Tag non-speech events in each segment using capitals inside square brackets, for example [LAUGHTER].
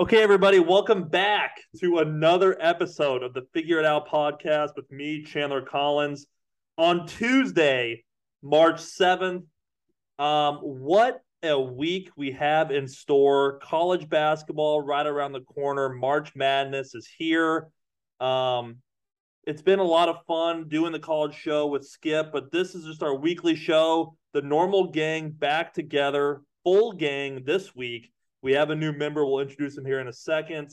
Okay, everybody, welcome back to another episode of the Figure It Out podcast with me, Chandler Collins. On Tuesday, March 7th, um, what a week we have in store. College basketball right around the corner. March Madness is here. Um, it's been a lot of fun doing the college show with Skip, but this is just our weekly show. The normal gang back together, full gang this week. We have a new member. We'll introduce him here in a second.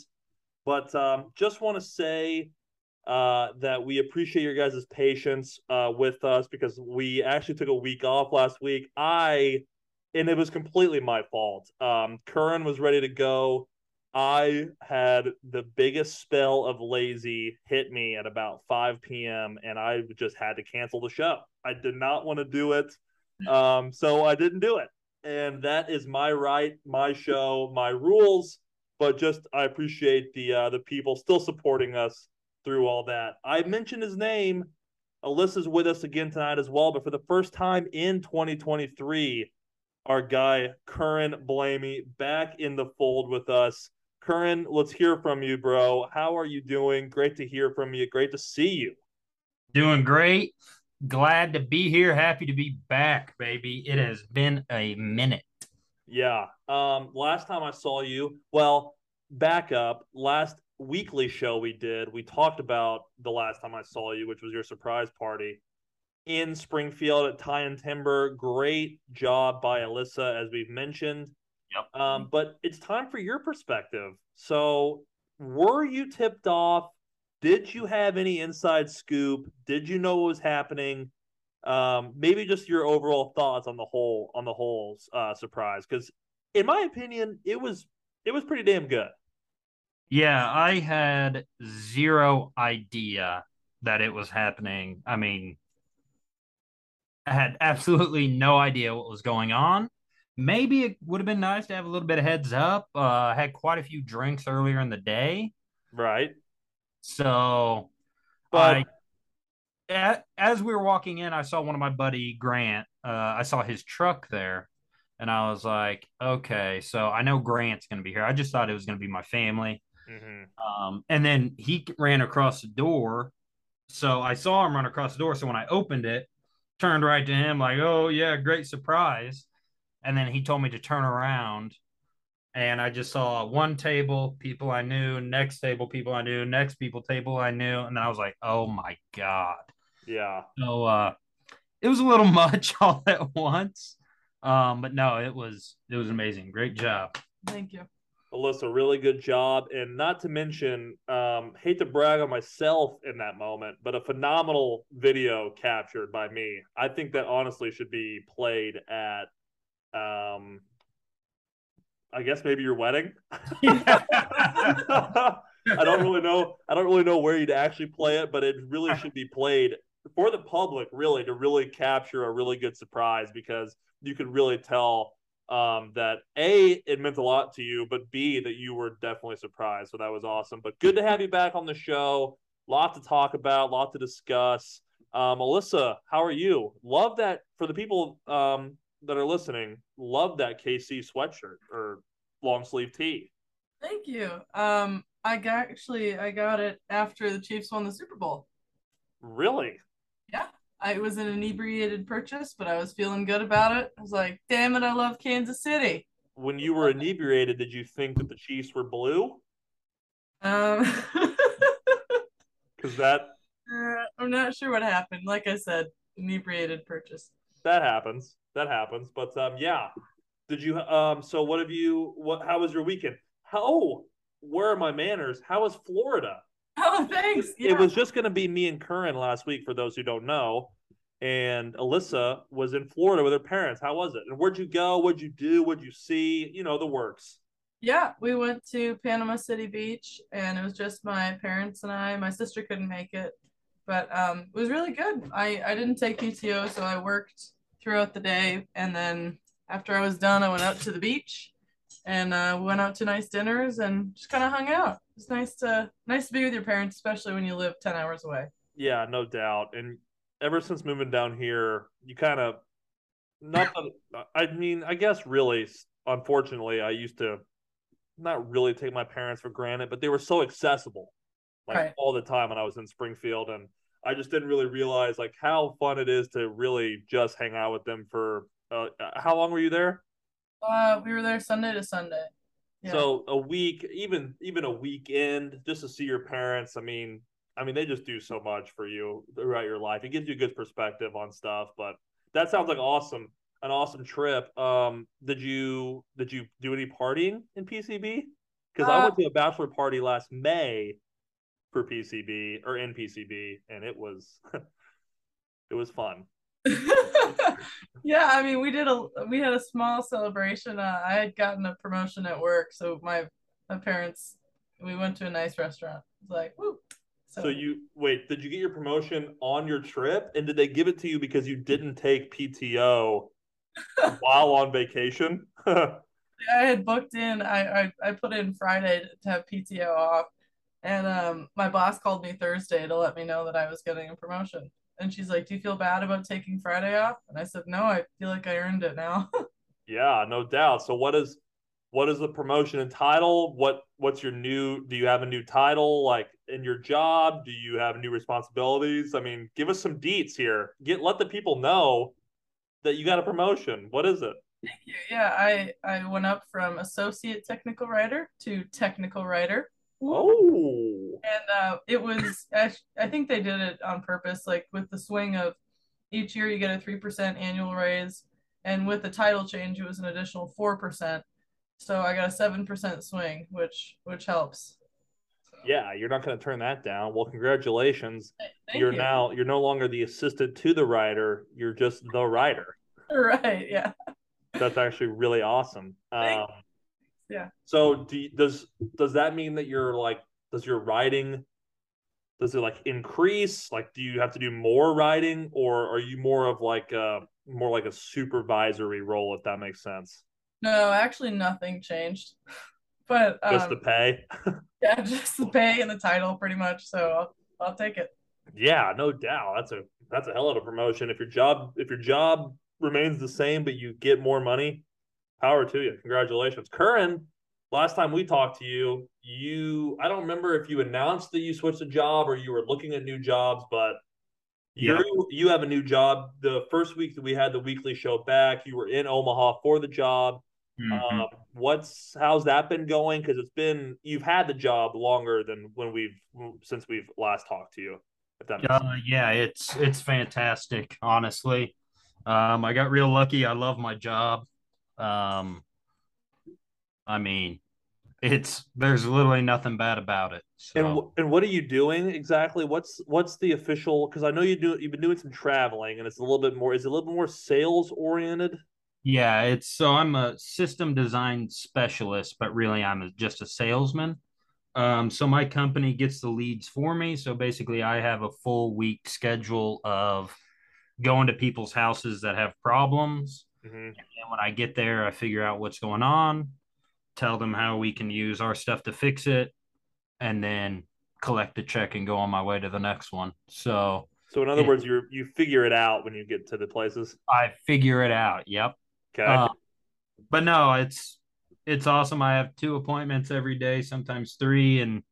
But um, just want to say uh, that we appreciate your guys' patience uh, with us because we actually took a week off last week. I, and it was completely my fault. Um, Curran was ready to go. I had the biggest spell of lazy hit me at about 5 p.m. and I just had to cancel the show. I did not want to do it. Um, so I didn't do it and that is my right, my show, my rules. But just I appreciate the uh, the people still supporting us through all that. I mentioned his name. Alyssa's with us again tonight as well, but for the first time in 2023, our guy Curran Blamey back in the fold with us. Curran, let's hear from you, bro. How are you doing? Great to hear from you. Great to see you. Doing great glad to be here. Happy to be back, baby. It has been a minute. Yeah. Um, last time I saw you, well, back up. Last weekly show we did, we talked about the last time I saw you, which was your surprise party in Springfield at Tie and Timber. Great job by Alyssa, as we've mentioned. Yep. Um, but it's time for your perspective. So, were you tipped off did you have any inside scoop? Did you know what was happening? Um, maybe just your overall thoughts on the whole on the whole uh, surprise, because in my opinion, it was it was pretty damn good. Yeah, I had zero idea that it was happening. I mean, I had absolutely no idea what was going on. Maybe it would have been nice to have a little bit of heads up. Uh, I had quite a few drinks earlier in the day. Right. So, but I, as we were walking in, I saw one of my buddy Grant. Uh, I saw his truck there, and I was like, okay, so I know Grant's going to be here. I just thought it was going to be my family. Mm-hmm. Um, and then he ran across the door. So I saw him run across the door. So when I opened it, turned right to him, like, oh, yeah, great surprise. And then he told me to turn around and I just saw one table, people I knew, next table, people I knew, next people table I knew, and I was like, oh my god. Yeah. So uh it was a little [LAUGHS] much [LAUGHS] all at once. Um, but no, it was it was amazing. Great job. Thank you. Alyssa, really good job. And not to mention, um, hate to brag on myself in that moment, but a phenomenal video captured by me. I think that honestly should be played at um I guess maybe your wedding. [LAUGHS] I don't really know. I don't really know where you'd actually play it, but it really should be played for the public, really, to really capture a really good surprise because you could really tell um, that a it meant a lot to you, but b that you were definitely surprised. So that was awesome. But good to have you back on the show. Lot to talk about, lot to discuss. Um, Alyssa, how are you? Love that for the people um, that are listening love that KC sweatshirt or long sleeve tee. Thank you. Um, I got actually I got it after the Chiefs won the Super Bowl. Really? Yeah. I, it was an inebriated purchase, but I was feeling good about it. I was like, "Damn it, I love Kansas City." When you were inebriated, did you think that the Chiefs were blue? Um, because that [LAUGHS] uh, I'm not sure what happened. Like I said, inebriated purchase. That happens that happens. But um, yeah. Did you um? So what have you? What? How was your weekend? How? Oh, where are my manners? How was Florida? [LAUGHS] Oh, thanks. Yeah. It was just going to be me and Curran last week. For those who don't know, and Alyssa was in Florida with her parents. How was it? And where'd you go? What'd you do? What'd you see? You know the works. Yeah, we went to Panama City Beach, and it was just my parents and I. My sister couldn't make it, but um, it was really good. I I didn't take PTO, so I worked throughout the day. And then after I was done, I went out to the beach and uh, went out to nice dinners and just kind of hung out. It's nice to nice to be with your parents, especially when you live ten hours away. Yeah, no doubt. And ever since moving down here, you kind of not that I mean, I guess really, unfortunately, I used to not really take my parents for granted, but they were so accessible, like Right. all the time when I was in Springfield, and I just didn't really realize like how fun it is to really just hang out with them for. Uh, how long were you there? Uh, we were there Sunday to Sunday. Yeah. So a week, even even a weekend, just to see your parents. I mean, I mean, they just do so much for you throughout your life. It gives you a good perspective on stuff. But that sounds like awesome, an awesome trip. Um, did you did you do any partying in PCB? Because I Uh, went to a bachelor party last May for PCB or in PCB, and it was [LAUGHS] it was fun. [LAUGHS] yeah, I mean, we did a we had a small celebration. Uh, I had gotten a promotion at work, so my my parents we went to a nice restaurant. It was like, woo. So you wait, did you get your promotion on your trip and did they give it to you because you didn't take PTO [LAUGHS] while on vacation? I had booked in. I, I I put in Friday to have PTO off, and um, my boss called me Thursday to let me know that I was getting a promotion. And she's like, "Do you feel bad about taking Friday off?" And I said, "No, I feel like I earned it now." [LAUGHS] yeah, no doubt. So what is what is the promotion and title? What what's your new do you have a new title like in your job? Do you have new responsibilities? I mean, give us some deets here. Get let the people know that you got a promotion. What is it? Thank [LAUGHS] you. Yeah, I I went up from associate technical writer to technical writer. Oh. And uh, it was, I, I think they did it on purpose, like with the swing of each year you get a 3% annual raise. And with the title change, it was an additional 4%. So I got a 7% swing, which which helps. Yeah, you're not going to turn that down. Well, congratulations. Thank you're you. now you're no longer the assistant to the writer. You're just the writer. [LAUGHS] Right. Yeah. That's actually really awesome. Um, yeah. So do you- does does that mean that you're like does your writing does it like increase? Like do you have to do more writing or are you more of like a more like a supervisory role if that makes sense? No, actually nothing changed. [LAUGHS] But um, Just the pay? [LAUGHS] yeah, just the pay and the title pretty much. So I'll, I'll take it. Yeah, no doubt. That's a that's a hell of a promotion. If your job if your job remains the same but you get more money, power to you. Congratulations. Curran, last time we talked to you, you I don't remember if you announced that you switched a job or you were looking at new jobs, but Yeah. you you have a new job. The first week that we had the weekly show back, you were in Omaha for the job. Mhm. Um, what's how's that been going? Because it's been you've had the job longer than when we've since we've last talked to you. If that. Uh, yeah, it's it's fantastic, honestly. Um, I got real lucky. I love my job. Um, I mean, it's there's literally nothing bad about it. So And wh- and what are you doing exactly? What's what's the official? Because I know you do. You've been doing some traveling, and it's a little bit more. Is it a little bit more sales oriented? yeah, it's so I'm a system design specialist, but really I'm a, just a salesman. Um, so my company gets the leads for me. So basically, I have a full week schedule of going to people's houses that have problems. Hmm And when I get there, I figure out what's going on, tell them how we can use our stuff to fix it, and then collect the check and go on my way to the next one. So So in other Yeah. words, you you figure it out when you get to the places. I figure it out. Yep. Okay. Uh, but no, it's it's awesome. I have two appointments every day, sometimes three, and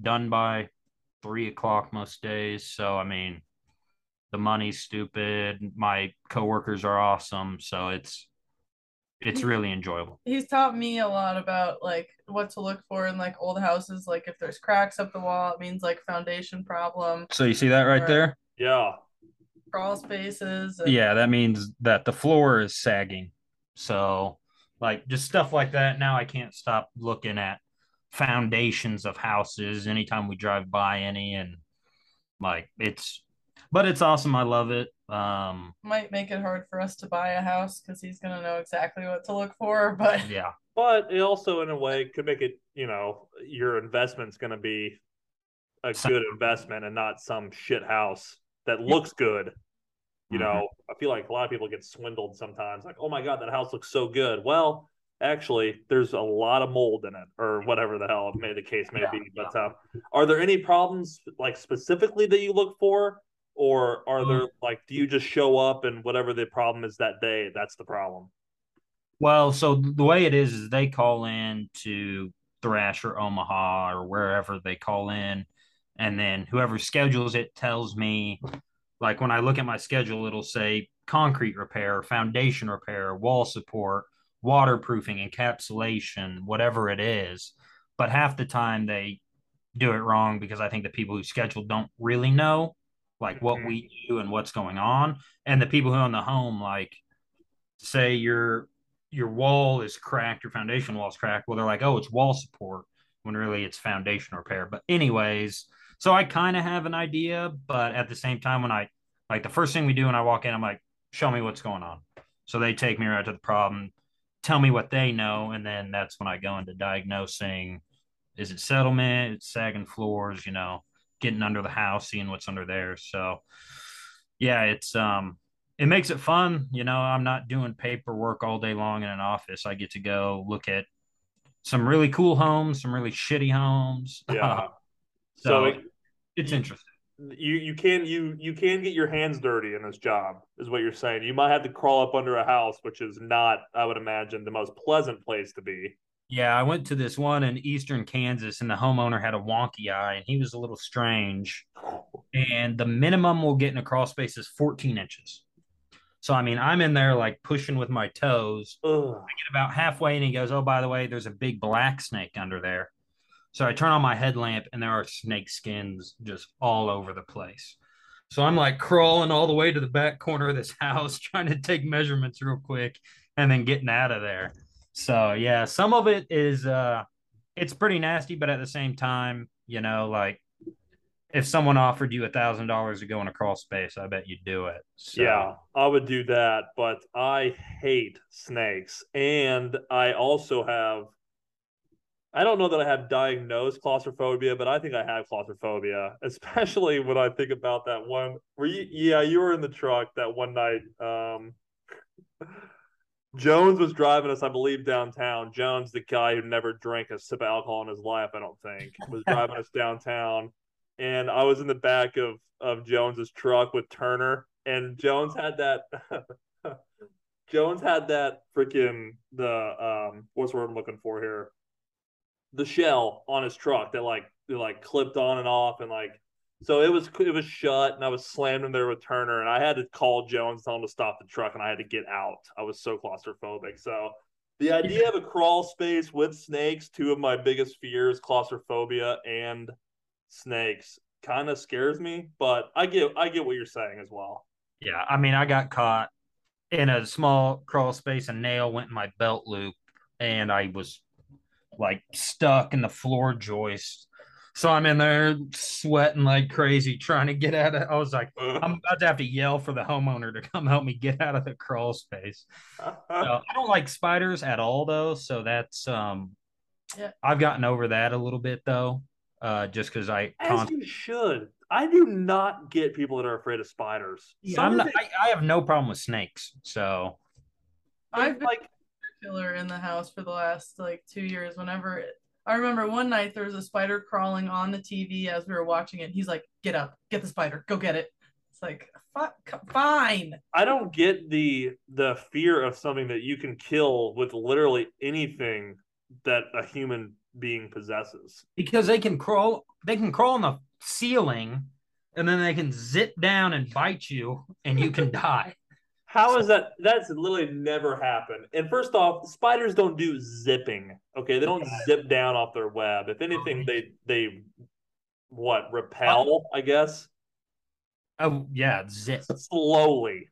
done by three o'clock most days. So I mean, the money's stupid. My coworkers are awesome, so it's it's really enjoyable. He's taught me a lot about like what to look for in like old houses. Like if there's cracks up the wall, it means like foundation problem, So you see that right there? yeah. crawl spaces. and- Yeah, that means that the floor is sagging. So, like, just stuff like that. Now I can't stop looking at foundations of houses anytime we drive by any, and like, it's, but it's awesome. I love it. Um, might make it hard for us to buy a house because he's gonna know exactly what to look for. [LAUGHS] But yeah, But it also, in a way, could make it. You know, your investment's going to be a good investment and not some shit house that looks good. You know, I feel like a lot of people get swindled sometimes. Like, oh my god, that house looks so good. Well, actually, there's a lot of mold in it, or whatever the hell may the case may Yeah, be. But um, are there any problems like specifically that you look for, or are there Mm. like do you just show up and whatever the problem is that day, that's the problem? Well, so the way it is is they call in to Thrasher Omaha or wherever they call in. And then whoever schedules it tells me, like when I look at my schedule, it'll say concrete repair, foundation repair, wall support, waterproofing, encapsulation, whatever it is. But half the time they do it wrong because I think the people who schedule don't really know like what we mm-hmm. do and what's going on. And the people who own the home, like say your your wall is cracked, your foundation wall is cracked. Well, they're like, oh, it's wall support when really it's foundation repair. But anyways, so I kind of have an idea, but at the same time, when I like the first thing we do when I walk in, I'm like, show me what's going on. So they take me right to the problem, tell me what they know, and then that's when I go into diagnosing is it settlement, it's sagging floors, you know, getting under the house, seeing what's under there. So yeah, it's um it makes it fun. You know, I'm not doing paperwork all day long in an office. I get to go look at some really cool homes, some really shitty homes. [LAUGHS] Yeah. so, so it, it's interesting. You you can you you can get your hands dirty in this job, is what you're saying. You might have to crawl up under a house, which is not, I would imagine, the most pleasant place to be. Yeah, I went to this one in eastern Kansas, and the homeowner had a wonky eye, and he was a little strange. Oh. And the minimum we'll get in a crawl space is 14 inches. So I mean, I'm in there like pushing with my toes. Ugh. I get about halfway, and he goes, "Oh, by the way, there's a big black snake under there." So I turn on my headlamp, and there are snake skins just all over the place. So I'm like crawling all the way to the back corner of this [LAUGHS] house, trying to take measurements real quick, and then getting out of there. So yeah, some of it is uh it's pretty nasty, but at the same time, you know, like if someone offered you a thousand dollars to go in a crawl space, I bet you'd do it. So. Yeah, I would do that, but I hate snakes, and I also have. I don't know that I have diagnosed claustrophobia, but I think I have claustrophobia, [LAUGHS] especially when I think about that one where you, yeah, you were in the truck that one night. Um, Jones was driving us, I believe, downtown. Jones, the guy who never drank a sip of alcohol in his life, I don't think, was [LAUGHS] driving us downtown. And I was in the back of of Jones's truck with Turner, and Jones had that. [LAUGHS] Jones had that freaking the um what's the word I'm looking for here? The shell on his truck that like they like clipped on and off and like so it was it was shut, and I was slammed in there with Turner, and I had to call Jones, tell him to stop the truck, and I had to get out. I was so claustrophobic. So the idea of a crawl space with snakes, two of my biggest fears, claustrophobia and snakes, kind of scares me. But I get I get what you're saying as well. Yeah, I mean, I got caught in a small crawl space. A nail went in my belt loop, and I was like stuck in the floor joist so I'm in there sweating like crazy, trying to get out of. I was like, I'm about to have to yell for the homeowner to come help me get out of the crawl space. so, [LAUGHS] I don't like spiders at all, though. So that's um, yeah. I've gotten over that a little bit though, uh, just because I. As const- you should. I do not get people that are afraid of spiders. Yeah, I'm not, I, I have no problem with snakes. So I've been like killer in the house for the last like two years. Whenever I remember one night there was a spider crawling on the TV as we were watching it. He's like, "Get up, get the spider, go get it." It's like, fine. I don't get the the fear of something that you can kill with literally anything that a human being possesses. Because they can crawl, they can crawl on the ceiling, and then they can zip down and bite you, and you can [LAUGHS] die. How is that? That's literally never happened. And first off, spiders don't do zipping. Okay, they don't zip down off their web. If anything, they they what repel? I guess. Oh yeah, zip slowly.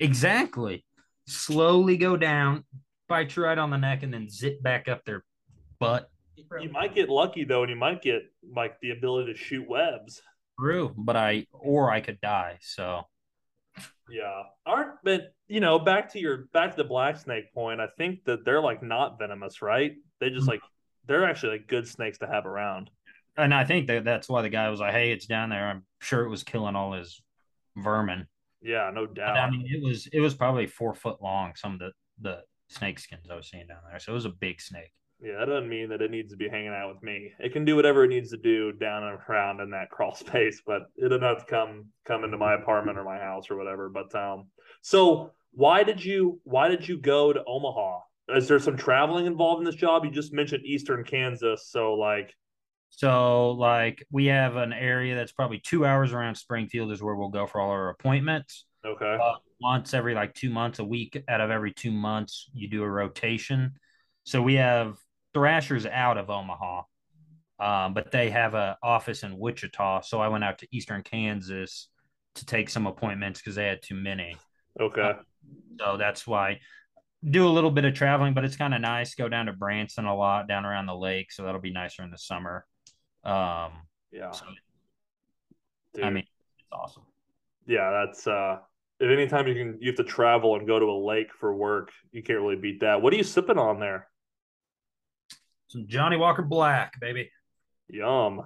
Exactly. Slowly go down, bite you right on the neck, and then zip back up their butt. You might get lucky though, and you might get like the ability to shoot webs. True, but I or I could die. So yeah. Aren't but you know, back to your back to the black snake point, I think that they're like not venomous, right? They just mm-hmm. like they're actually like good snakes to have around. And I think that that's why the guy was like, "Hey, it's down there." I'm sure it was killing all his vermin. Yeah, no doubt. But, I mean, it was it was probably four foot long. Some of the the snake skins I was seeing down there, so it was a big snake. Yeah, that doesn't mean that it needs to be hanging out with me. It can do whatever it needs to do down and around in that crawl [LAUGHS] space, but it doesn't have to come come into my apartment or my house or whatever. But um, so why did you why did you go to Omaha? is there some traveling involved in this job? You just mentioned Eastern Kansas, so like So, like, we have an area that's probably two hours around Springfield, is where we'll go for all our appointments. okay, Uh, once every like two months, a week out of every two months, you do a rotation. So we have Thrashers out of Omaha, um, but they have an office in Wichita. So I went out to Eastern Kansas to take some appointments because they had too many. okay, So that's why do a little bit of traveling, but it's kind of nice. Go down to Branson a lot, down around the lake, so that'll be nicer in the summer. Um, yeah. so. I mean, it's awesome. yeah, that's uh if anytime you can you have to travel and go to a lake for work, you can't really beat that. What are you sipping on there? Some Johnnie Walker Black, baby. Yum.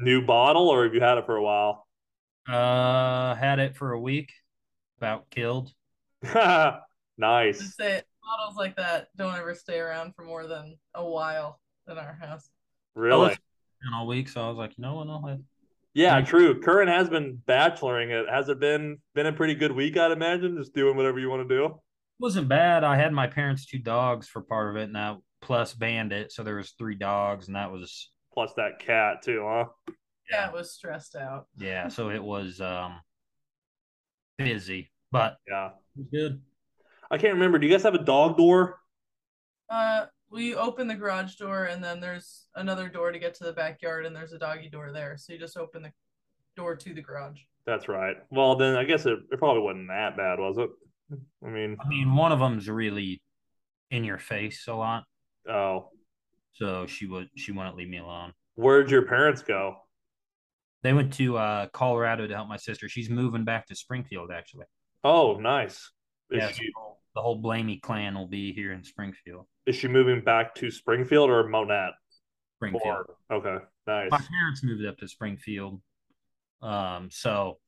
New bottle or have you had it for a while? Uh, had it for a week, about killed. Just [LAUGHS] nice. say bottles like that don't ever stay around for more than a while in our house. Really? And all week, so I was like, you know what? I'll have Yeah, true. Curran has been bacheloring it. Has it been been a pretty good week, I'd imagine? Just doing whatever you want to do. wasn't bad. I had my parents' two dogs for part of it, and that plus Bandit, so there was three dogs, and that was Plus that cat too, huh? Yeah, it was stressed out. yeah. So it [LAUGHS] was um busy, but Yeah. it was good. I can't remember. Do you guys have a dog door? Uh, we open the garage door and then there's another door to get to the backyard and there's a doggy door there. So you just open the door to the garage. That's right. Well, then I guess it, it probably wasn't that bad, was it? I mean, I mean, one of them's really in your face a lot, oh, so she would she wouldn't leave me alone. where'd your parents go? They went to uh, Colorado to help my sister. She's moving back to Springfield, actually. Oh, nice. Is, Yeah, she, so the whole Blamey clan will be here in Springfield. is she moving back to Springfield or Monett? Springfield. Or, okay, nice. My parents moved up to Springfield, um, so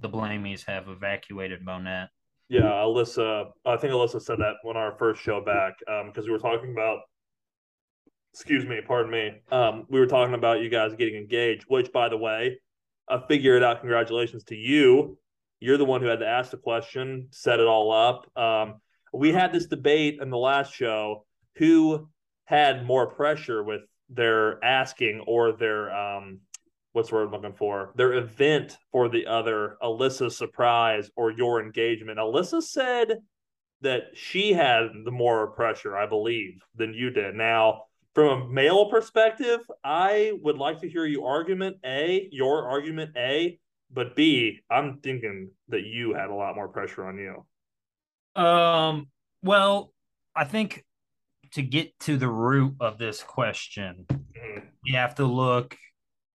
the Blameys have evacuated Monett. Yeah, Alyssa. I think Alyssa said that on our first show back because we were talking about. Excuse me, pardon me. Um, we were talking about you guys getting engaged, which, by the way, I figure it out. Congratulations to you. You're the one who had to ask the question, set it all up. Um, we had this debate in the last show who had more pressure with their asking or their um, what's the word I'm looking for? Their event for the other, Alyssa's surprise or your engagement. Alyssa said that she had the more pressure, I believe, than you did. Now, from a male perspective, I would like to hear you argument A, your argument A, but B, I'm thinking that you had a lot more pressure on you. Um, well, I think to get to the root of this question, Mhm. you have to look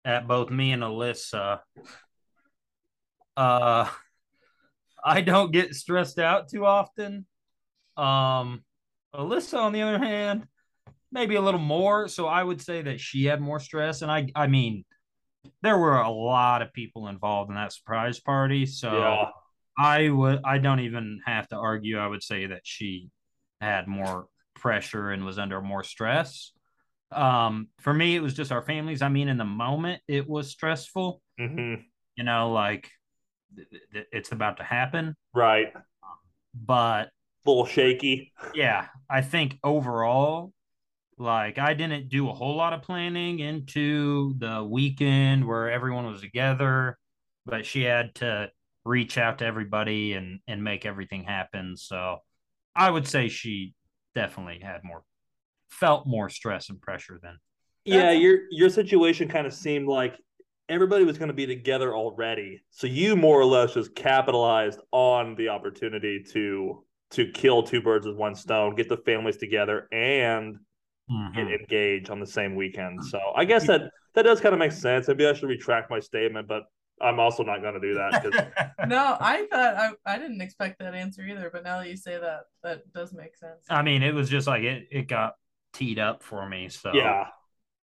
at both me and Alyssa. Uh, [LAUGHS] I don't get stressed out too often. Um, Alyssa, on the other hand, maybe a little more. So I would say that she had more stress, and I, I mean, there were a lot of people involved in that surprise party. So Yeah. I would, I don't even have to argue. I would say that she had more pressure and was under more stress. Um, for me, it was just our families. I mean, in the moment, it was stressful. hmm You know, like th- th- it's about to happen. Right. But A little shaky. yeah, I think overall, like I didn't do a whole lot of planning into the weekend where everyone was together, but she had to reach out to everybody and and make everything happen. So I would say she definitely had more felt more stress and pressure than Yeah, That's- your your situation kind of seemed like everybody was going to be together already. So you more or less just capitalized on the opportunity to to kill two birds with one stone, get the families together and get Mhm. engaged on the same weekend. So I guess that that does kind of make sense. Maybe I should retract my statement, but I'm also not going to do that because [LAUGHS] No, I thought I, I didn't expect that answer either, but now that you say that, that does make sense. I mean, it was just like it it got teed up for me. So yeah.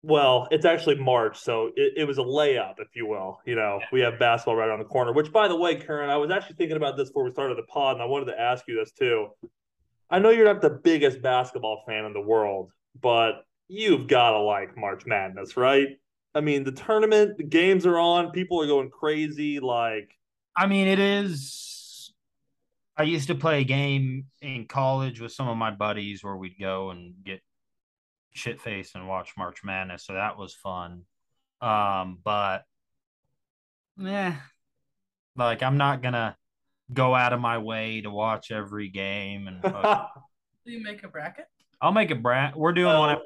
Well, it's actually March, so it, it was a layup, if you will. You know, we have basketball right around the corner. Which, by the way, Curran, I was actually thinking about this before we started the pod, and I wanted to ask you this too. I know you're not the biggest basketball fan in the world, but you've got to like March Madness, right? I mean, the tournament, the games are on, people are going crazy. Like, I mean, it is. I used to play a game in college with some of my buddies where we'd go and get shit faced and watch March Madness. So that was fun. Um, but yeah, like I'm not gonna go out of my way to watch every game and [LAUGHS] Do you make a bracket? I'll make a brat. We're doing one. At,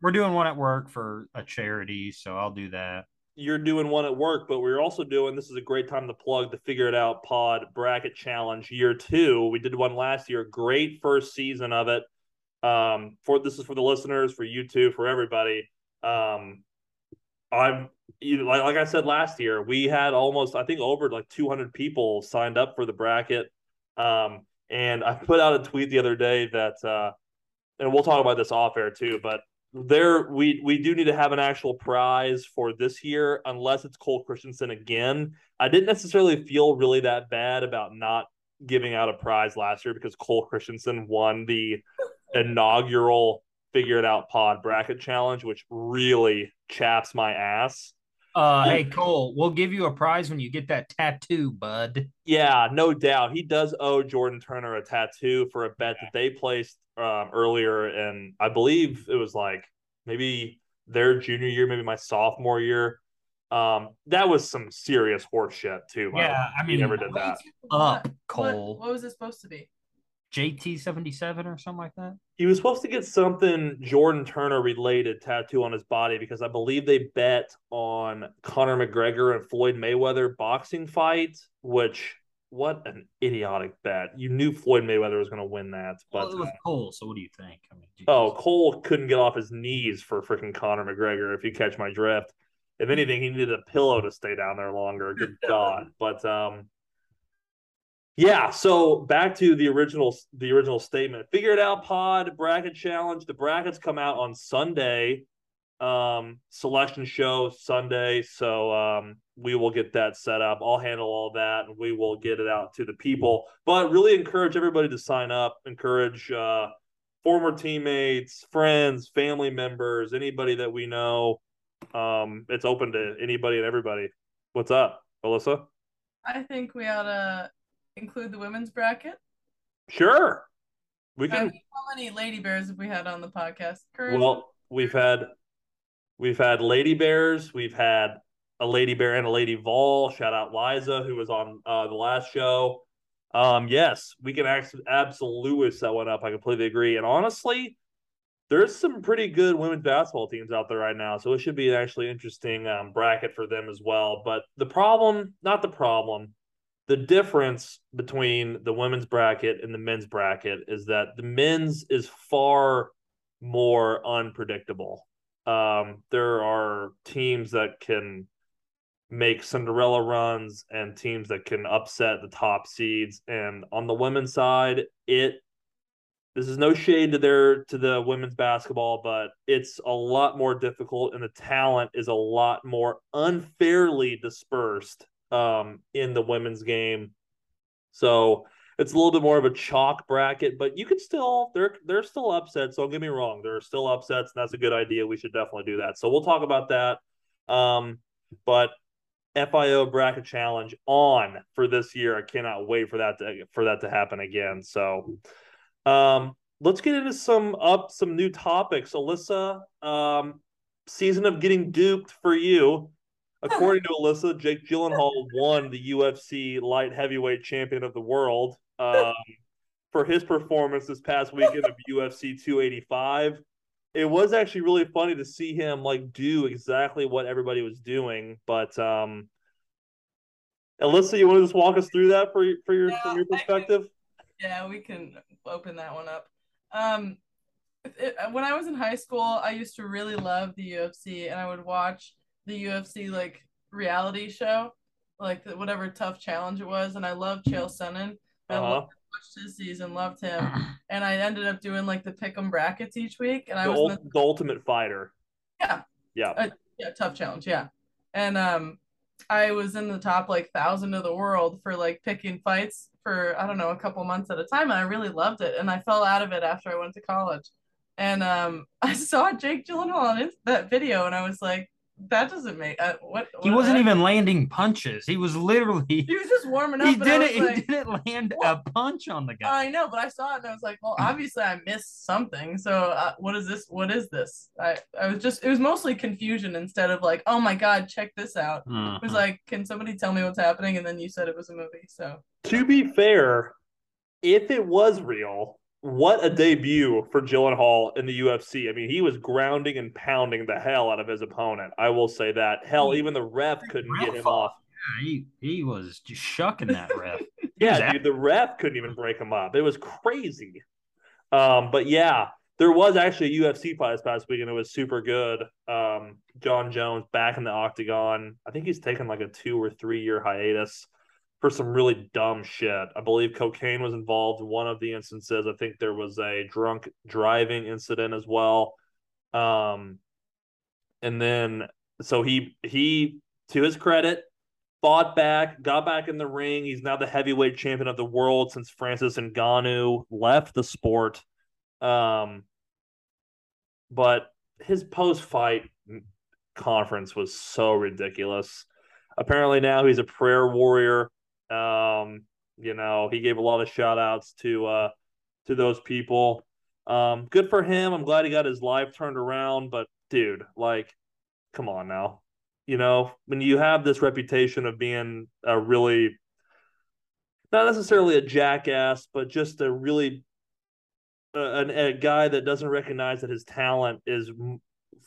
we're doing one at work for a charity, so I'll do that. you're doing one at work, but we're also doing this is a great time to plug the Figure It Out Pod Bracket Challenge year two. We did one last year. Great first season of it. Um, for this is for the listeners, for you two, for everybody. Um, I'm you like like I said last year, we had almost I think over like 200 people signed up for the bracket. Um, and I put out a tweet the other day that, uh, and we'll talk about this off air too, but there we we do need to have an actual prize for this year unless it's Cole Christensen again. I didn't necessarily feel really that bad about not giving out a prize last year because Cole Christensen won the inaugural figure it out pod bracket challenge, which really chaps my ass. Uh, hey [LAUGHS] Cole, we'll give you a prize when you get that tattoo, bud. Yeah, no doubt. He does owe Jordan Turner a tattoo for a bet that they placed um, earlier, and I believe it was like maybe their junior year, maybe my sophomore year. Um, that was some serious horse shit too. Yeah, way. I He mean, never did that. Up, Cole. What, what was it supposed to be? JT seventy seven or something like that. He was supposed to get something Jordan Turner related tattoo on his body because I believe they bet on Conor McGregor and Floyd Mayweather boxing fight, which what an idiotic bet. You knew Floyd Mayweather was going to win that, Well, but it was Cole. So what do you think? I mean, oh, Cole couldn't get off his knees for freaking Conor McGregor if you catch my drift. If anything, he needed a pillow to stay down there longer. Good [LAUGHS] God. But um yeah, so back to the original the original statement. Figure it out pod bracket challenge. The brackets come out on Sunday. Um selection show Sunday. So um we will get that set up. I'll handle all that and we will get it out to the people. But really encourage everybody to sign up. Encourage uh former teammates, friends, family members, anybody that we know. Um it's open to anybody and everybody. What's up, Alyssa? I think we ought to include the women's bracket. Sure. We I can mean, how many lady bears have we had on the podcast? Well, we've had we've had lady bears, we've had a lady bear and a lady vol. Shout out Liza who was on uh, the last show. Um, yes, we can actually absolutely set one up. I completely agree. And honestly, there's some pretty good women's basketball teams out there right now, so it should be an actually interesting um, bracket for them as well. But the problem, not the problem, the difference between the women's bracket and the men's bracket is that the men's is far more unpredictable. Um, there are teams that can make Cinderella runs and teams that can upset the top seeds. And on the women's side, it this is no shade to their to the women's basketball, but it's a lot more difficult and the talent is a lot more unfairly dispersed um in the women's game. So it's a little bit more of a chalk bracket, but you can still there there's still upsets. So don't get me wrong, there are still upsets, and that's a good idea. We should definitely do that. So we'll talk about that. Um, but FIO bracket challenge on for this year. I cannot wait for that to for that to happen again. So um let's get into some up some new topics. Alyssa, um season of getting duped for you. According to Alyssa, Jake Gyllenhaal won the UFC light heavyweight champion of the world um, for his performance this past weekend of UFC 285. It was actually really funny to see him like do exactly what everybody was doing. But um, Alyssa, you want to just walk us through that for for your Yeah, from your I can- perspective? Yeah, we can open that one up. Um, it, when I was in high school, I used to really love the UFC, and I would watch the UFC like reality show, like the, whatever tough challenge it was, and I loved Chael Sonnen. I Uh-huh. loved, watched his season, loved him, [CLEARS THROAT] and I ended up doing like the pick'em brackets each week, and I was ul- the the ultimate fighter. Yeah. Yeah. Uh, yeah, tough challenge, yeah. And um I was in the top like thousand of the world for like picking fights for I don't know a couple months at a time and I really loved it and I fell out of it after I went to college. And um [LAUGHS] I saw Jake Gyllenhaal on his, that video and I was like, that doesn't make uh, what, He wasn't even landing punches. He was literally He was just warming [LAUGHS] up. he but I was didn't like- he didn't land a punch on the guy. I know, but I saw it and I was like, well, obviously I missed something. So uh, what is this? What is this? I, I was just, it was mostly confusion instead of like, oh my God, check this out. It was Mhm. like, can somebody tell me what's happening? And then you said it was a movie. So To be fair, if it was real, what a debut for Gyllenhaal in the UFC. I mean, he was grounding and pounding the hell out of his opponent. I will say that. Hell, even the ref couldn't get him off. Yeah, he he was just shucking that ref. [LAUGHS] Yeah, dude, the ref couldn't even break him up. It was crazy. Um, but yeah, there was actually a UFC fight this past week, and it was super good. Um, Jon Jones back in the octagon. I think he's taken like a two or three year hiatus for some really dumb shit. I believe cocaine was involved in one of the instances. I think there was a drunk driving incident as well. Um, and then so he he to his credit fought back, got back in the ring. He's now the heavyweight champion of the world since Francis Ngannou left the sport. Um, but his post fight conference was so ridiculous. Apparently now he's a prayer warrior. Um, you know, he gave a lot of shout outs to uh to those people. Um, good for him. I'm glad he got his life turned around, but dude, like, come on now. You know, when you have this reputation of being a really not necessarily a jackass, but just a really a, a guy that doesn't recognize that his talent is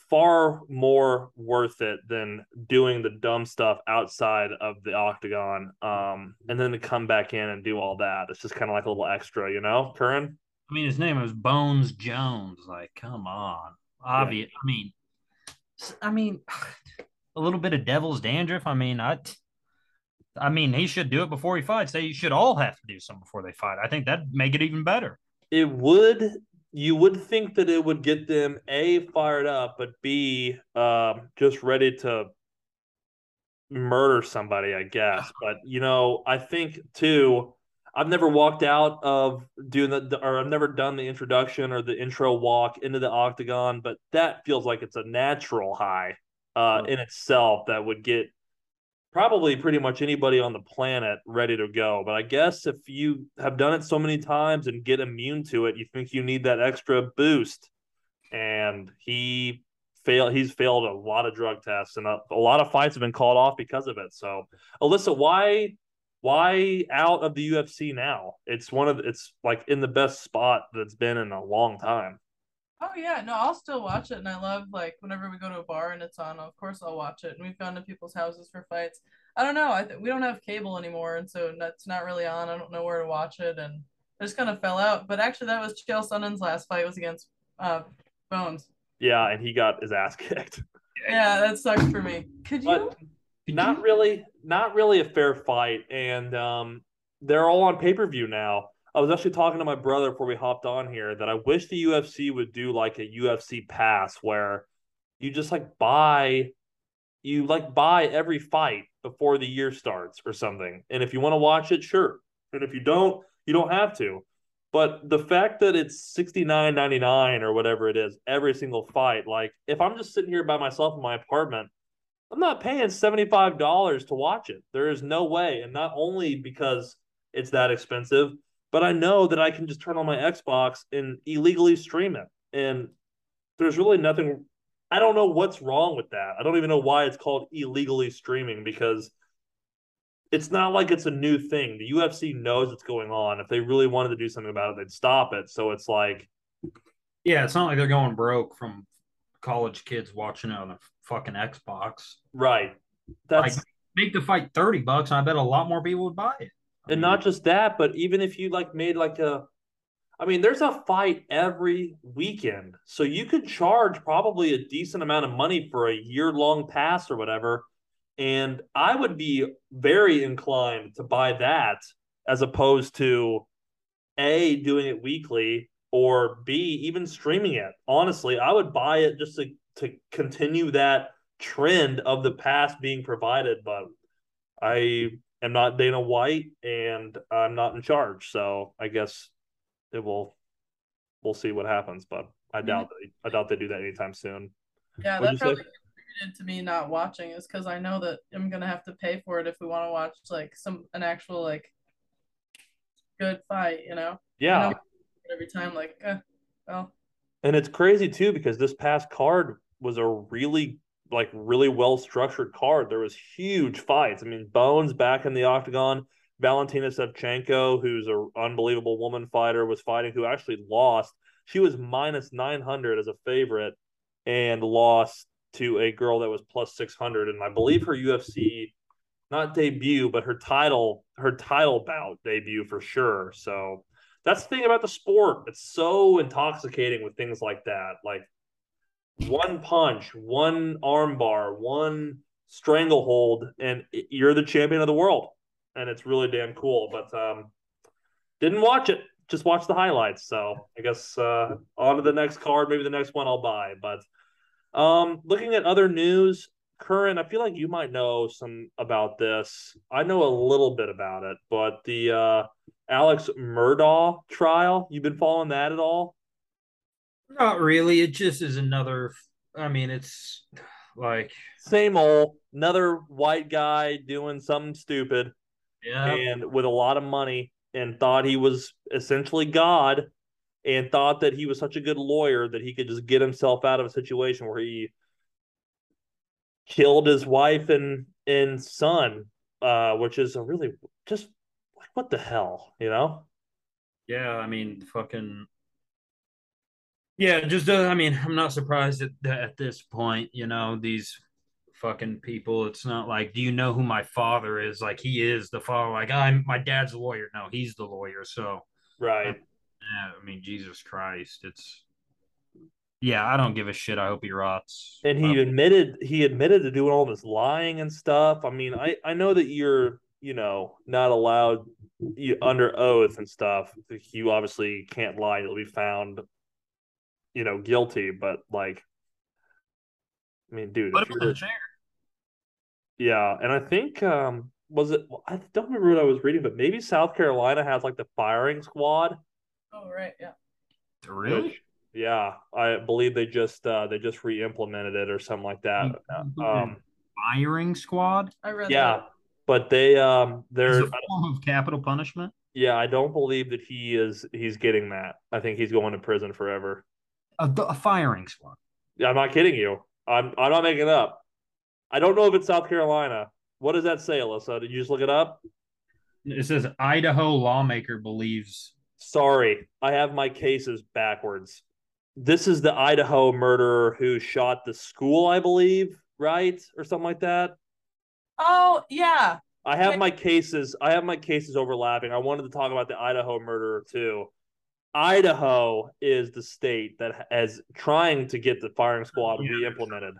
far more worth it than doing the dumb stuff outside of the octagon. Um, and then to come back in and do all that, it's just kind of like a little extra, you know, Curran. I mean, his name was Bones Jones. Like, come on, obvious. I mean, i mean, [SIGHS] a little bit of devil's dandruff. I mean, I, I mean, he should do it before he fights. They should all have to do something before they fight. I think that'd make it even better. It would you would think that it would get them a fired up, but b um, just ready to murder somebody, I guess. But you know, I think too. I've never walked out of doing the, or I've never done the introduction or the intro walk into the octagon, but that feels like it's a natural high uh, in itself that would get probably pretty much anybody on the planet ready to go. But I guess if you have done it so many times and get immune to it, you think you need that extra boost. And he failed. He's failed a lot of drug tests, and a, a lot of fights have been called off because of it. So, Alyssa, why? Why out of the UFC now? It's one of it's like in the best spot that's been in a long time. Oh yeah, no, I'll still watch it, and I love like whenever we go to a bar and it's on. Of course, I'll watch it. And we've gone to people's houses for fights. I don't know. I th- we don't have cable anymore, and so that's not really on. I don't know where to watch it, and I just kind of fell out. But actually, that was Chael Sonnen's last fight was against uh, Bones. Yeah, and he got his ass [LAUGHS] kicked. Yeah, that sucks for me. Could you? But not really not really a fair fight and um they're all on pay-per-view now i was actually talking to my brother before we hopped on here that i wish the ufc would do like a ufc pass where you just like buy you like buy every fight before the year starts or something and if you want to watch it sure and if you don't you don't have to but the fact that it's 69.99 or whatever it is every single fight like if i'm just sitting here by myself in my apartment I'm not paying $75 to watch it. There is no way. And not only because it's that expensive, but I know that I can just turn on my Xbox and illegally stream it. And there's really nothing, I don't know what's wrong with that. I don't even know why it's called illegally streaming because it's not like it's a new thing. The UFC knows what's going on. If they really wanted to do something about it, they'd stop it. So it's like, Yeah, it's not like they're going broke from college kids watching it on a fucking Xbox. right. That's. Like, make the fight 30 bucks, and I bet a lot more people would buy it. And not just that, but even if you like made like a, I mean, there's a fight every weekend, so you could charge probably a decent amount of money for a year long pass or whatever, and I would be very inclined to buy that as opposed to a doing it weekly or b even streaming it. Honestly, I would buy it just to to continue that trend of the past being provided, but I am not Dana White and I'm not in charge. So I guess it will we'll see what happens, but I doubt that I doubt they do that anytime soon. yeah, what'd that probably to me not watching is because I know that I'm gonna have to pay for it if we want to watch like some an actual like good fight, you know? Yeah. know every time, like, eh, well. And it's crazy too because this past card was a really like really well structured card. There was huge fights. I mean, Bones back in the octagon. Valentina Shevchenko, who's an unbelievable woman fighter, was fighting who actually lost. She was minus 900 as a favorite and lost to a girl that was plus 600 and I believe her UFC not debut but her title her title bout debut for sure. So that's the thing about the sport. It's so intoxicating with things like that. Like one punch, one armbar, one stranglehold and you're the champion of the world. And it's really damn cool, but um didn't watch it just watch the highlights. So I guess uh, on to the next card. Maybe the next one I'll buy. But um, looking at other news, Curran, I feel like you might know some about this. I know a little bit about it, but the uh, Alex Murdaugh trial, you've been following that at all? Not really. It just is another. I mean, it's like same old another white guy doing something stupid, yeah, and with a lot of money, and thought he was essentially God, and thought that he was such a good lawyer that he could just get himself out of a situation where he killed his wife and and son, uh, which is a really just like what the hell, you know? Yeah, I mean, fucking. Yeah, just uh, I mean, I'm not surprised at at this point. You know, these fucking people. It's not like, do you know who my father is? Like, he is the father. Like, I'm my dad's a lawyer. No, he's the lawyer. So, right. Yeah, I mean, Jesus Christ, it's yeah, I don't give a shit. I hope he rots. And he admitted he admitted to doing all this lying and stuff. I mean, I I know that you're you know not allowed you under oath and stuff. You obviously can't lie; you'll be found, you know, guilty. But like, I mean, dude, put him in the chair. Yeah, and I think um was it? I don't remember what I was reading, but maybe South Carolina has like the firing squad Oh right, yeah. Really? Which, yeah, I believe they just uh they just re-implemented it or something like that. Um, firing squad. I read. Yeah, that. but they um they're a form of capital punishment. Yeah, I don't believe that he is. He's getting that. I think he's going to prison forever. A, a firing squad. Yeah, I'm not kidding you. I'm I'm not making it up. I don't know if it's South Carolina. What does that say, Alyssa? Did you just look it up? It says Idaho lawmaker believes Sorry, I have my cases backwards. This is the Idaho murderer who shot the school, I believe, right? Or something like that. Oh, yeah. I have my cases. I have my cases overlapping. I wanted to talk about the Idaho murderer too. Idaho is the state that is trying to get the firing squad yeah. re-implemented.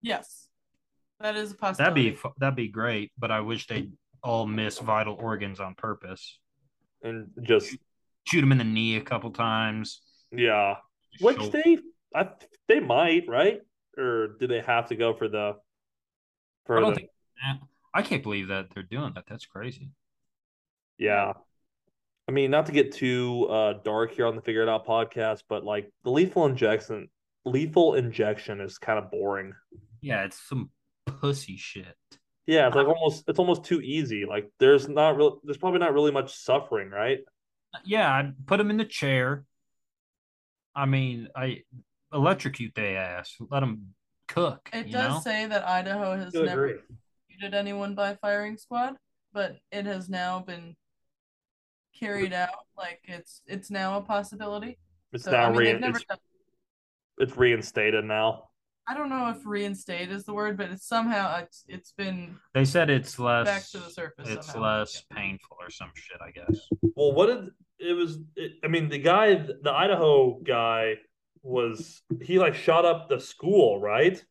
Yes, that is a possibility. That'd be that'd be great, but I wish they all miss vital organs on purpose and just shoot him in the knee a couple times. Yeah, which Shoulder. they I, they might right, or do they have to go for the? For I don't the, think. I can't believe that they're doing that. That's crazy. Yeah, I mean, not to get too uh, dark here on the Figure It Out podcast, but like the lethal injection, lethal injection is kind of boring. Yeah, it's some pussy shit. Yeah, it's like almost it's almost too easy. Like there's not real there's probably not really much suffering, right? yeah, I put them in the chair. I mean, I electrocute their ass, let them cook. It does know? say that Idaho has never executed anyone by firing squad, but it has now been carried out. Like it's it's now a possibility. It's so, now I mean, re- it's, done... it's reinstated now. I don't know if reinstate is the word, but it's somehow it's it's been. They said it's less back to the surface. It's somehow. less yeah. painful or some shit, I guess. Well, what did it was? It, I mean, the guy, the Idaho guy, was he like shot up the school, right?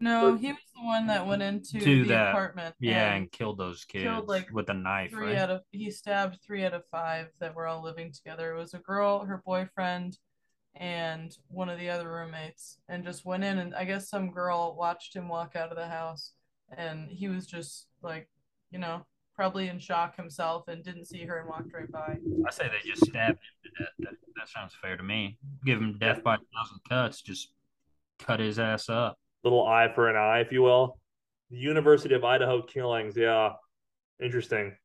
No, he was the one that went into to the that, apartment. Yeah, and, and, killed those kids killed like with a knife. Three right? out of he stabbed three out of five that were all living together. It was a girl, her boyfriend, and one of the other roommates and just went in and I guess some girl watched him walk out of the house and he was just like, you know, probably in shock himself and didn't see her and walked right by. I say they just stabbed him to death. That, that sounds fair to me. Give him death by a thousand cuts, just cut his ass up. Little eye for an eye, if you will. The University of Idaho killings, yeah, interesting.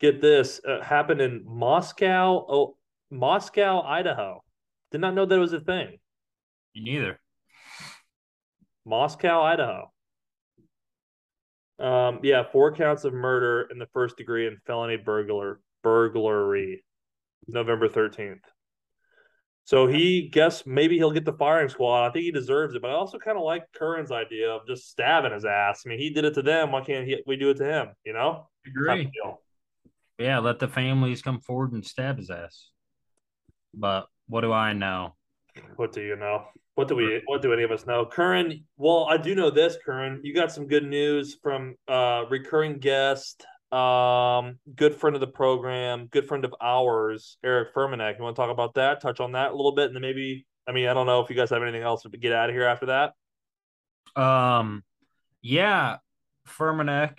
Get this, uh, happened in Moscow, oh, Moscow, Idaho. Did not know that it was a thing. Me neither. Moscow, Idaho. Um, yeah, four counts of murder in the first degree and felony burglar burglary, November thirteenth. So he guess maybe he'll get the firing squad. I think he deserves it, but I also kind of like Curran's idea of just stabbing his ass. I mean, he did it to them. Why can't he, we do it to him? You know? Agree. Yeah, let the families come forward and stab his ass. But what do I know? What do you know? What do we? What do any of us know? Curran. Well, I do know this, Curran. You got some good news from uh recurring guest, um, good friend of the program, good friend of ours, Eric Furmanek. You want to talk about that? Touch on that a little bit, and then maybe. I mean, I don't know if you guys have anything else to get out of here after that. Um, yeah, Furmanek,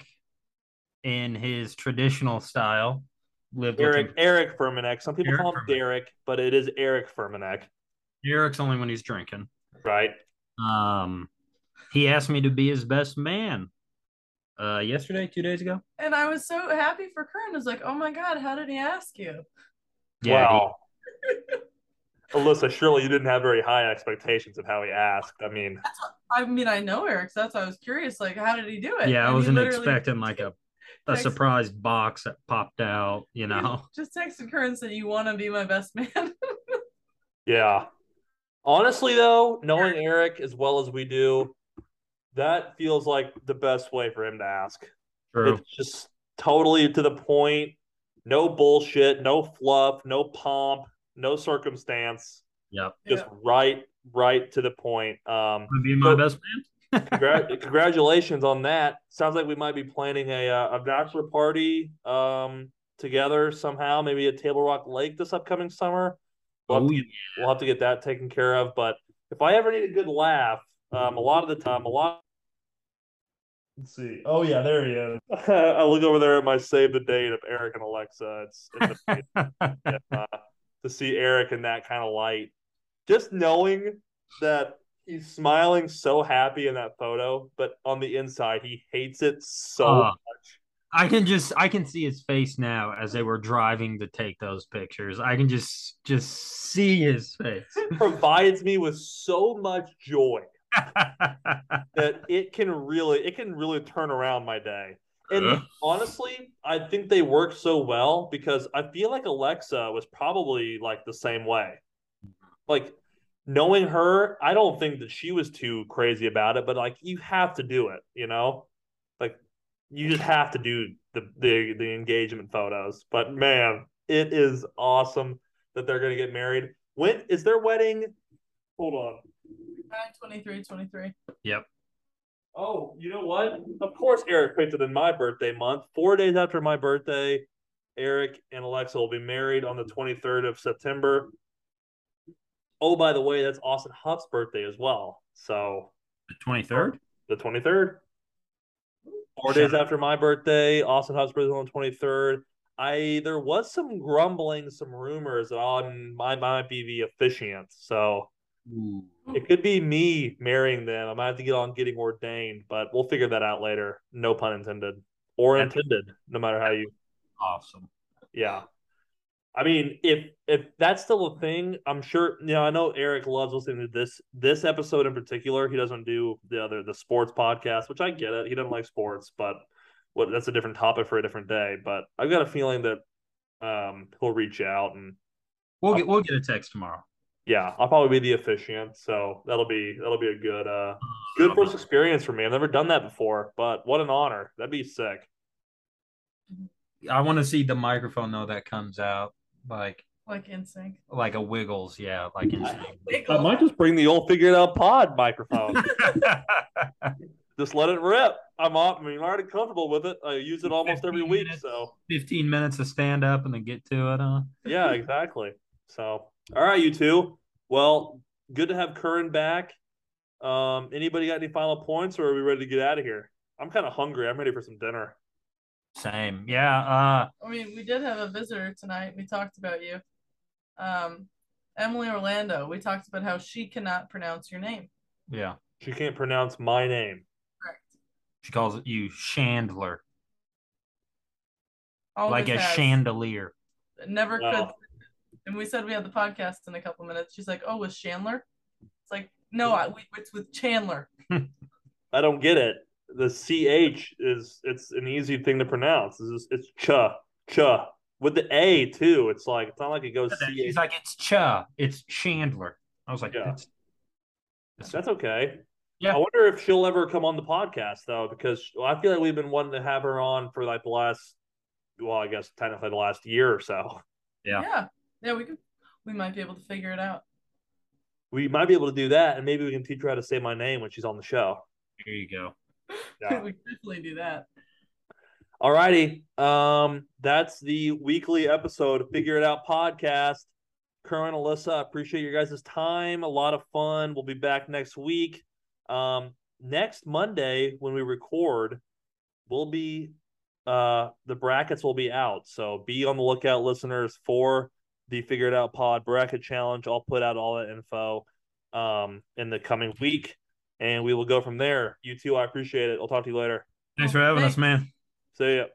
in his traditional style, lived Eric Eric Furmanek. Some people Eric call him Furmanek. Derek, but it is Eric Furmanek. Eric's only when he's drinking. Right. Um, he asked me to be his best man. Uh, yesterday, two days ago. And I was so happy for Curran. I was like, oh my god, how did he ask you? Yeah, wow. He... [LAUGHS] Alyssa, surely you didn't have very high expectations of how he asked. I mean, I mean, I know Eric, so that's why I was curious. Like, how did he do it? Yeah, and I wasn't expecting like a a surprise box that popped out. You know, just texted Curran and said, "You want to be my best man." [LAUGHS] yeah, Honestly, though, knowing Eric as well as we do, that feels like the best way for him to ask. True. It's just totally to the point. No bullshit, no fluff, no pomp, no circumstance. Yep. Just yeah. right, right to the point. Um, be my so, best man. [LAUGHS] congr- congratulations on that. Sounds like we might be planning a uh, a bachelor party um, together somehow. Maybe at Table Rock Lake this upcoming summer. We'll, oh, have to, yeah. we'll have to get that taken care of. But if I ever need a good laugh, um, a lot of the time, a lot. Let's see. Oh yeah, there he is. [LAUGHS] I look over there at my save the date of Eric and Alexa. It's, it's [LAUGHS] yeah, uh, to see Eric in that kind of light. Just knowing that he's smiling so happy in that photo, but on the inside he hates it so uh, much. I can just I can see his face now as they were driving to take those pictures. I can just just see his face. Provides me with so much joy that it can really it can really turn around my day. And uh. honestly, I think they work so well because I feel like Alexa was probably like the same way. Like knowing her, I don't think that she was too crazy about it, but like you have to do it, you know? Like you just have to do the the the engagement photos. But man, it is awesome that they're going to get married. When is their wedding? Hold on. 23, 23. Yep. Oh, you know what? Of course, Eric picked it in my birthday month. Four days after my birthday, Eric and Alexa will be married on the 23rd of September. Oh, by the way, that's Austin Huff's birthday as well. So the 23rd? The 23rd. Four days after my birthday, Austin Huff's birthday on the 23rd. I there was some grumbling, some rumors on my might be the officiant. So Ooh. it could be me marrying them. I might have to get on getting ordained, but we'll figure that out later. No pun intended. Or intended, no matter how you awesome. Yeah. I mean, if if that's still a thing, I'm sure. You know, I know Eric loves listening to this this episode in particular. He doesn't do the other the sports podcast, which I get it. He doesn't like sports, but what that's a different topic for a different day. But I've got a feeling that um he'll reach out and we'll get we'll get a text tomorrow. Yeah, I'll probably be the officiant, so that'll be that'll be a good uh good first experience for me. I've never done that before, but what an honor. That'd be sick. I want to see the microphone though that comes out like like NSYNC. Like a Wiggles, yeah, like NSYNC. [LAUGHS] I might just bring the old figured out pod microphone. [LAUGHS] just let it rip. I'm off. I mean, I'm already comfortable with it. I use it almost every week. Minutes, so 15 minutes to stand up and then get to it, huh? Yeah, exactly. So, all right, you two. Well, good to have Curran back. Um, anybody got any final points, or are we ready to get out of here? I'm kind of hungry. I'm ready for some dinner. Same. Yeah. Uh, I mean, we did have a visitor tonight. We talked about you. Um, Emily Orlando. We talked about how she cannot pronounce your name. Yeah. She can't pronounce my name. Correct. She calls it you Chandler, Always like a has. chandelier. Never could. Wow. And we said we had the podcast in a couple minutes. She's like, "Oh, with Chandler?" It's like, no, I, we, it's with Chandler. [LAUGHS] I don't get it. The ch is it's an easy thing to pronounce. It's just, it's cha cha with the a too. It's like it's not like it goes She's ch. like, it's Cha, it's Chandler. I was like, Yeah. that's, That's okay. Yeah. I wonder if she'll ever come on the podcast though, because I feel like we've been wanting to have her on for like the last, well, I guess technically the last year or so. Yeah. yeah, yeah. We could. We might be able to figure it out. We might be able to do that, and maybe we can teach her how to say my name when she's on the show. here you go. Yeah. [LAUGHS] we definitely do that. Alrighty. Um, that's the weekly episode of Figure It Out podcast. Curran Alyssa, I appreciate your guys' time. A lot of fun. We'll be back next week. Um, next Monday when we record, we'll be uh the brackets will be out. So be on the lookout, listeners, for the Figure It Out Pod bracket challenge. I'll put out all that info um in the coming week and we will go from there. You too, I appreciate it. I'll talk to you later. Thanks for having us, man. See ya.